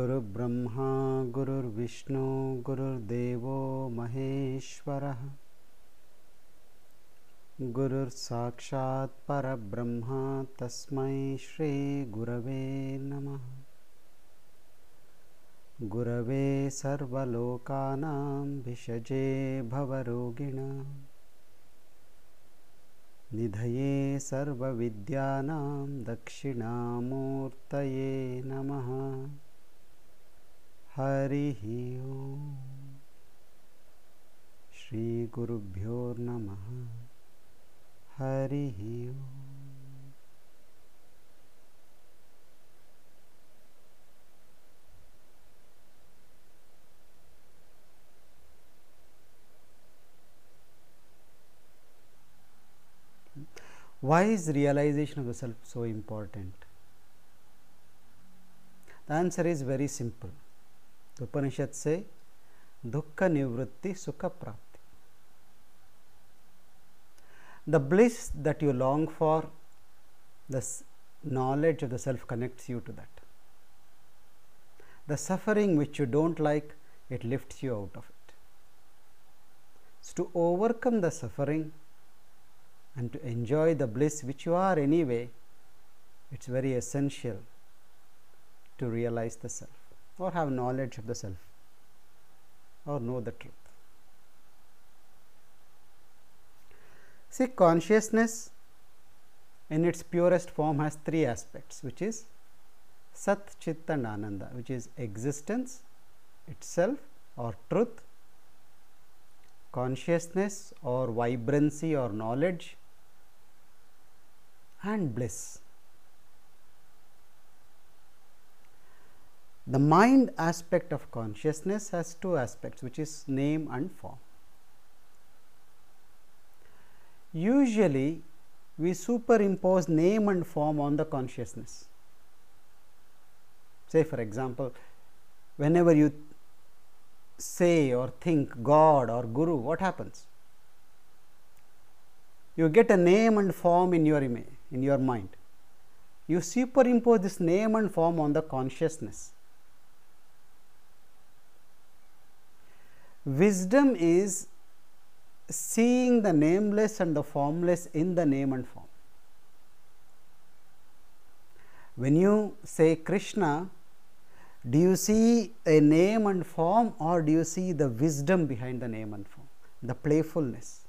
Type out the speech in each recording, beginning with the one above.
गुरुर्ब्रह्मा गुरुर्विष्णु गुरुर्देवो महेश्वरः। गुरुर्साक्षात् परब्रह्म तस्मै श्रीगुरवे नमः। गुरवे सर्वलोकानां विषजे भवरोगिणां। निधये सर्वविद्यानां दक्षिणामूर्तये नमः हरिः ॐ श्रीगुरुभ्यो नमः हरिः Why is realization of the self so important? The answer is very simple. The Upanishad say, Dukkha Nivritti Sukha Prapti. The bliss that you long for, the knowledge of the self connects you to that. The suffering which you don't like, it lifts you out of it. So, to overcome the suffering and to enjoy the bliss which you are anyway, it's very essential to realize the self or have knowledge of the self or know the truth. See, consciousness in its purest form has three aspects, which is Sat, Chit, and Ananda, which is existence itself or truth, consciousness or vibrancy or knowledge, and bliss. The mind aspect of consciousness has two aspects, which is name and form. Usually, we superimpose name and form on the consciousness. Say, for example, whenever you say or think God or Guru, what happens? You get a name and form in your in your mind. You superimpose this name and form on the consciousness. Wisdom is seeing the nameless and the formless in the name and form. When you say Krishna, do you see a name and form or do you see the wisdom behind the name and form, the playfulness?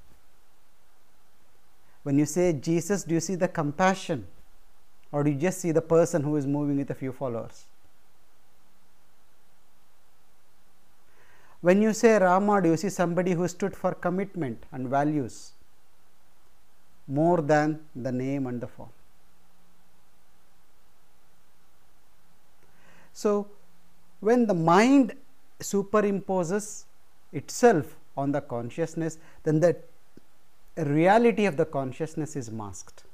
When you say Jesus, do you see the compassion or do you just see the person who is moving with a few followers? When you say Rama, do you see somebody who stood for commitment and values more than the name and the form? So, when the mind superimposes itself on the consciousness, then the reality of the consciousness is masked.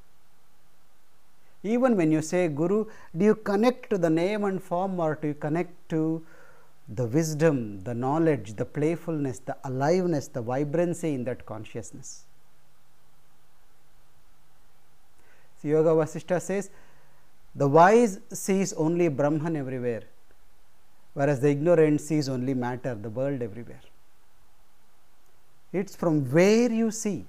Even when you say Guru, do you connect to the name and form or do you connect to the wisdom, the knowledge, the playfulness, the aliveness, the vibrancy in that consciousness? So, Yoga Vasishta says, the wise sees only Brahman everywhere, whereas the ignorant sees only matter, the world everywhere. It's from where you see.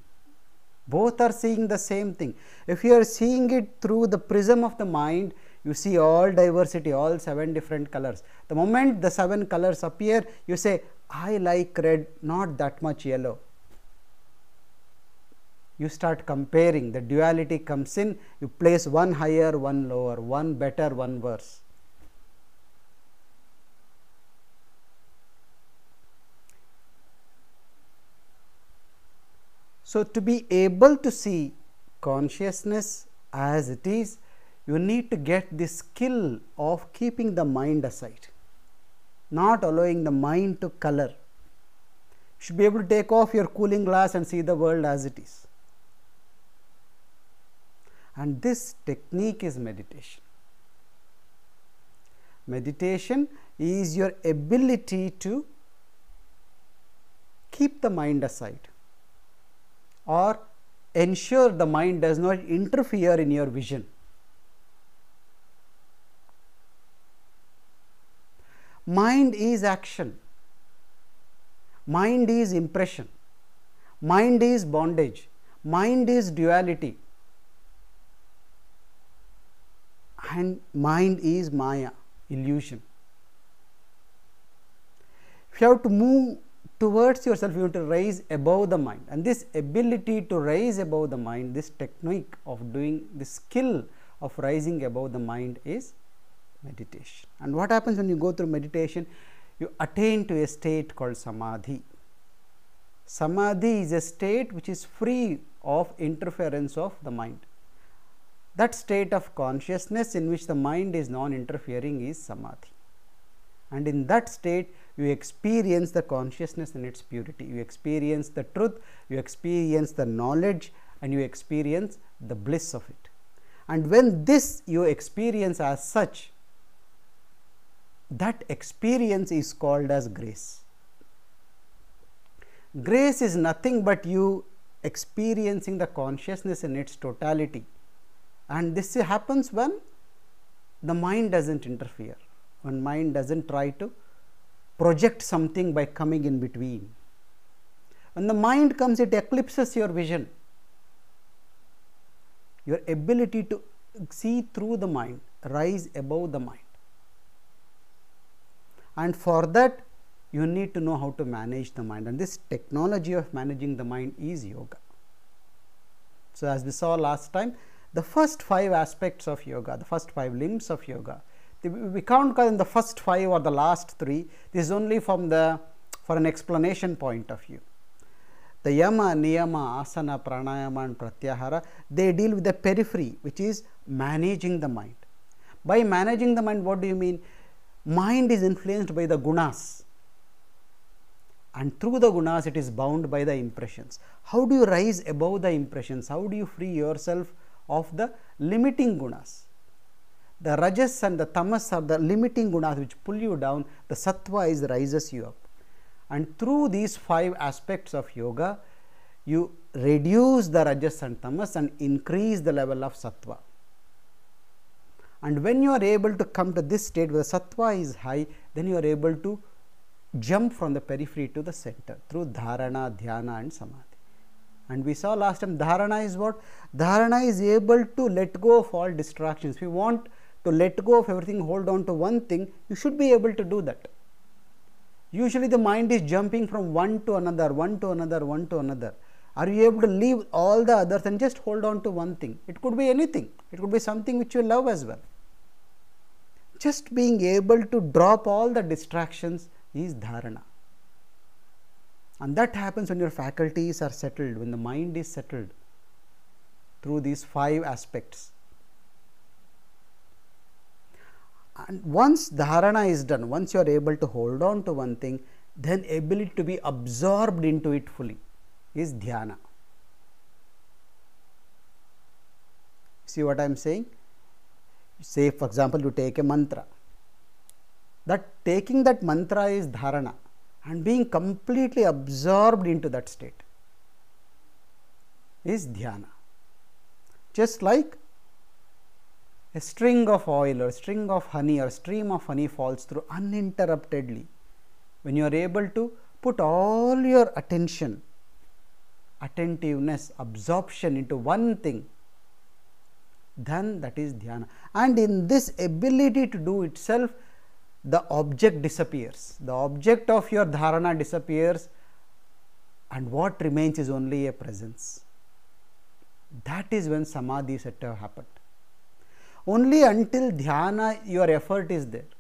Both are seeing the same thing. If you are seeing it through the prism of the mind, you see all diversity, all seven different colors. The moment the seven colors appear, you say, I like red, not that much yellow. You start comparing, the duality comes in, you place one higher, one lower, one better, one worse. So, to be able to see consciousness as it is, you need to get the skill of keeping the mind aside, not allowing the mind to color. You should be able to take off your cooling glass and see the world as it is. And this technique is meditation. Meditation is your ability to keep the mind aside or ensure the mind does not interfere in your vision. Mind is action, mind is impression, mind is bondage, mind is duality, and mind is Maya, illusion. If you have to move towards yourself, you have to rise above the mind, and this ability to rise above the mind, this technique of doing the skill of rising above the mind is meditation. And what happens when you go through meditation? You attain to a state called samadhi. Samadhi is a state which is free of interference of the mind. That state of consciousness in which the mind is non interfering is samadhi. And in that state, you experience the consciousness in its purity. You experience the truth, you experience the knowledge, and you experience the bliss of it. And when this you experience as such, that experience is called as grace. Grace is nothing but you experiencing the consciousness in its totality and this happens when the mind does not interfere, when mind does not try to project something by coming in between. When the mind comes, it eclipses your vision, your ability to see through the mind, rise above the mind. And for that, you need to know how to manage the mind, and this technology of managing the mind is yoga. So, as we saw last time, the first five aspects of yoga, the first five limbs of yoga, we can't call them the first five or the last three. This is only from the for an explanation point of view. The yama, niyama, asana, pranayama, and pratyahara they deal with the periphery, which is managing the mind. By managing the mind, what do you mean? Mind is influenced by the gunas, and through the gunas, it is bound by the impressions. How do you rise above the impressions? How do you free yourself of the limiting gunas? The rajas and the tamas are the limiting gunas which pull you down, the sattva is rises you up. And through these five aspects of yoga, you reduce the rajas and tamas and increase the level of sattva. And when you are able to come to this state where the sattva is high, then you are able to jump from the periphery to the center through dharana, dhyana, and samadhi. And we saw last time dharana is what? Dharana is able to let go of all distractions. We want to let go of everything, hold on to one thing, you should be able to do that. Usually the mind is jumping from one to another, one to another, one to another. Are you able to leave all the others and just hold on to one thing? It could be anything, it could be something which you love as well. Just being able to drop all the distractions is dharana. And that happens when your faculties are settled, when the mind is settled through these five aspects. And once dharana is done, once you are able to hold on to one thing, then ability to be absorbed into it fully is dhyana. See what I am saying? Say, for example, you take a mantra. That taking that mantra is dharana and being completely absorbed into that state is dhyana. Just like a string of oil or string of honey or stream of honey falls through uninterruptedly. When you are able to put all your attention, attentiveness, absorption into one thing, then that is dhyana. And in this ability to do itself, the object disappears. The object of your dharana disappears, and what remains is only a presence. That is when samadhi to have happened only until dhyana your effort is there.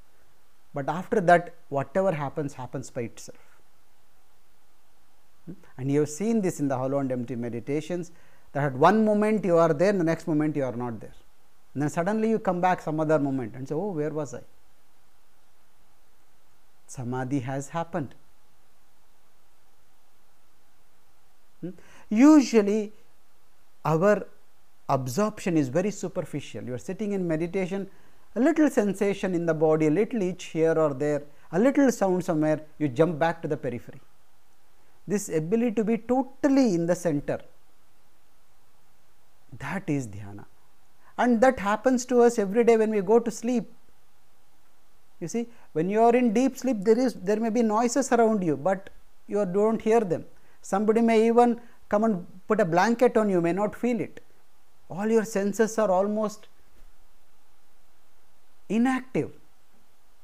But after that, whatever happens, happens by itself. And you have seen this in the hollow and empty meditations that at one moment you are there, the next moment you are not there. And then suddenly you come back some other moment and say, Oh, where was I? Samadhi has happened. Hmm? Usually, our absorption is very superficial. You are sitting in meditation, a little sensation in the body, a little itch here or there, a little sound somewhere, you jump back to the periphery. This ability to be totally in the center, that is dhyana. And that happens to us every day when we go to sleep. You see, when you are in deep sleep, there is there may be noises around you, but you don't hear them. Somebody may even come and put a blanket on you, may not feel it. All your senses are almost inactive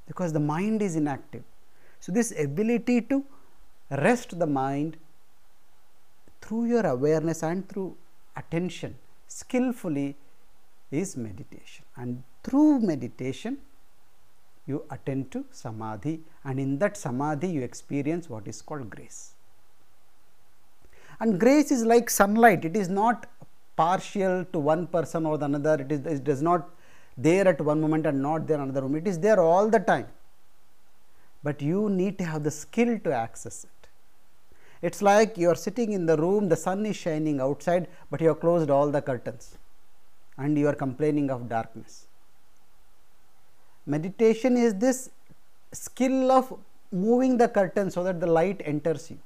because the mind is inactive. So, this ability to rest the mind through your awareness and through attention skillfully is meditation and through meditation you attend to samadhi and in that samadhi you experience what is called grace. And grace is like sunlight, it is not partial to one person or the another, it, is, it does not there at one moment and not there another moment, it is there all the time. But you need to have the skill to access it. It's like you are sitting in the room, the sun is shining outside, but you have closed all the curtains and you are complaining of darkness. Meditation is this skill of moving the curtain so that the light enters you.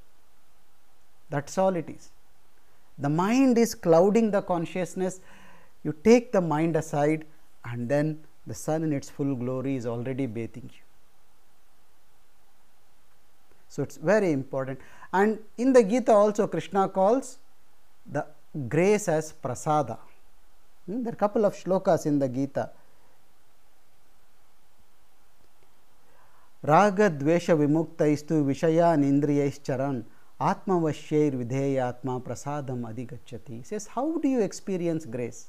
That's all it is. The mind is clouding the consciousness. You take the mind aside, and then the sun in its full glory is already bathing you. So, it is very important. And in the Gita also, Krishna calls the grace as prasada. Hmm? There are a couple of shlokas in the Gita. रागद्वेष विमुक्तैस्तु विषयान् इंद्रियैश्चरन् आत्मवश्यैर विधेयात्मा prasadam adhigacchati says how do you experience grace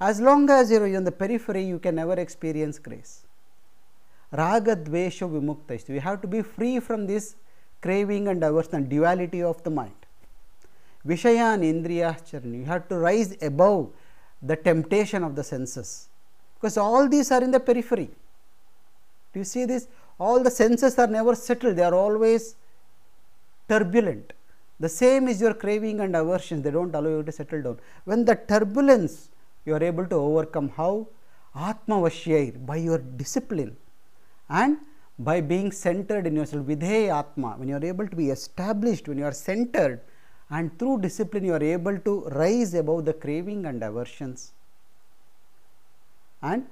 as long as you are in the periphery you can never experience grace raga dvesha vimukta we have to be free from this craving and aversion and duality of the mind. Vishayan indriyacharani you have to rise above the temptation of the senses. Because all these are in the periphery. Do you see this? All the senses are never settled. They are always turbulent. The same is your craving and aversion, they do not allow you to settle down. When the turbulence you are able to overcome, how? Atma Vashyair, by your discipline and by being centered in yourself, Vidhe Atma, when you are able to be established, when you are centered and through discipline you are able to rise above the craving and aversions and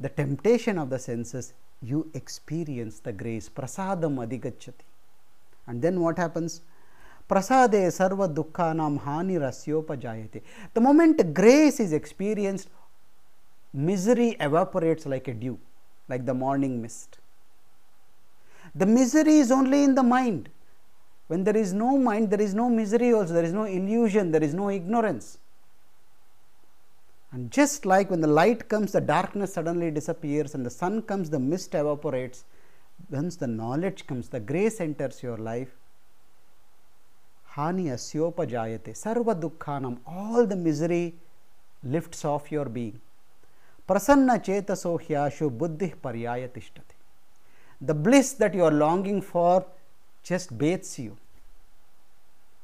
the temptation of the senses, you experience the grace, prasadam adhigacchati. And then what happens? Prasade sarva dukkhanam hani rasyopajayate. The moment grace is experienced, misery evaporates like a dew, like the morning mist. The misery is only in the mind. When there is no mind, there is no misery also, there is no illusion, there is no ignorance. And just like when the light comes, the darkness suddenly disappears, and the sun comes, the mist evaporates once the knowledge comes, the grace enters your life, hani asyopajayate, sarva dukkhanam, all the misery lifts off your being. प्रसन्न चेतसोह्याशु बुद्धि पर्याय तिष्ठते। The bliss that you are longing for just bathes you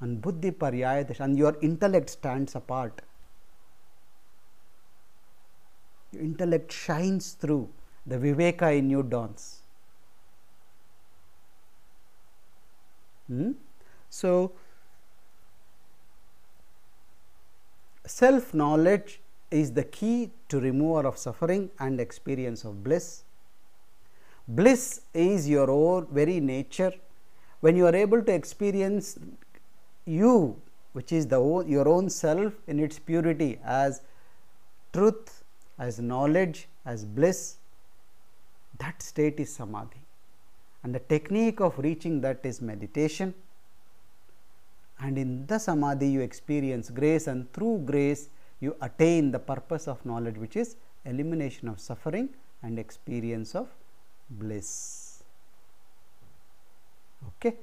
and बुद्धि पर्याय तिष्ठ and your intellect stand a part your intellect shines through the Vivek in you dawns so self knowledge is the key to removal of suffering and experience of bliss. Bliss is your own very nature. When you are able to experience you, which is the own, your own self in its purity as truth, as knowledge, as bliss, that state is samadhi and the technique of reaching that is meditation and in the samadhi you experience grace and through grace you attain the purpose of knowledge which is elimination of suffering and experience of bliss. Okay.